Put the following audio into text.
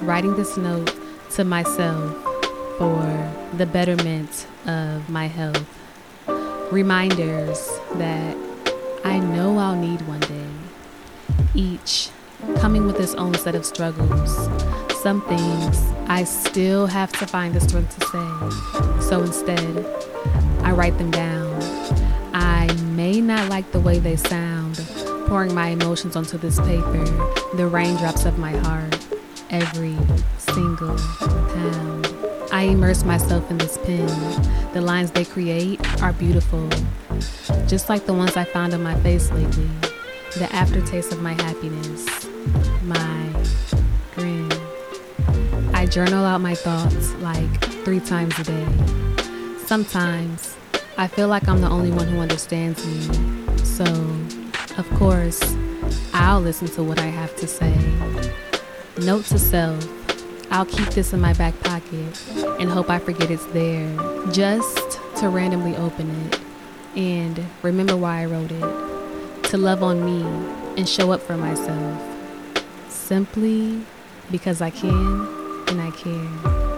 writing this note to myself for the betterment of my health. Reminders that I know I'll need one day. Each coming with its own set of struggles. Some things I still have to find the strength to say. So instead, I write them down. I may not like the way they sound, pouring my emotions onto this paper, the raindrops of my heart, every single pound. I immerse myself in this pen. The lines they create are beautiful, just like the ones I found on my face lately. The aftertaste of my happiness, my grin. I journal out my thoughts like three times a day. Sometimes I feel like I'm the only one who understands me. So, of course, I'll listen to what I have to say. Note to self I'll keep this in my back pocket and hope I forget it's there, just to randomly open it and remember why I wrote it. To love on me and show up for myself. Simply because I can and I care.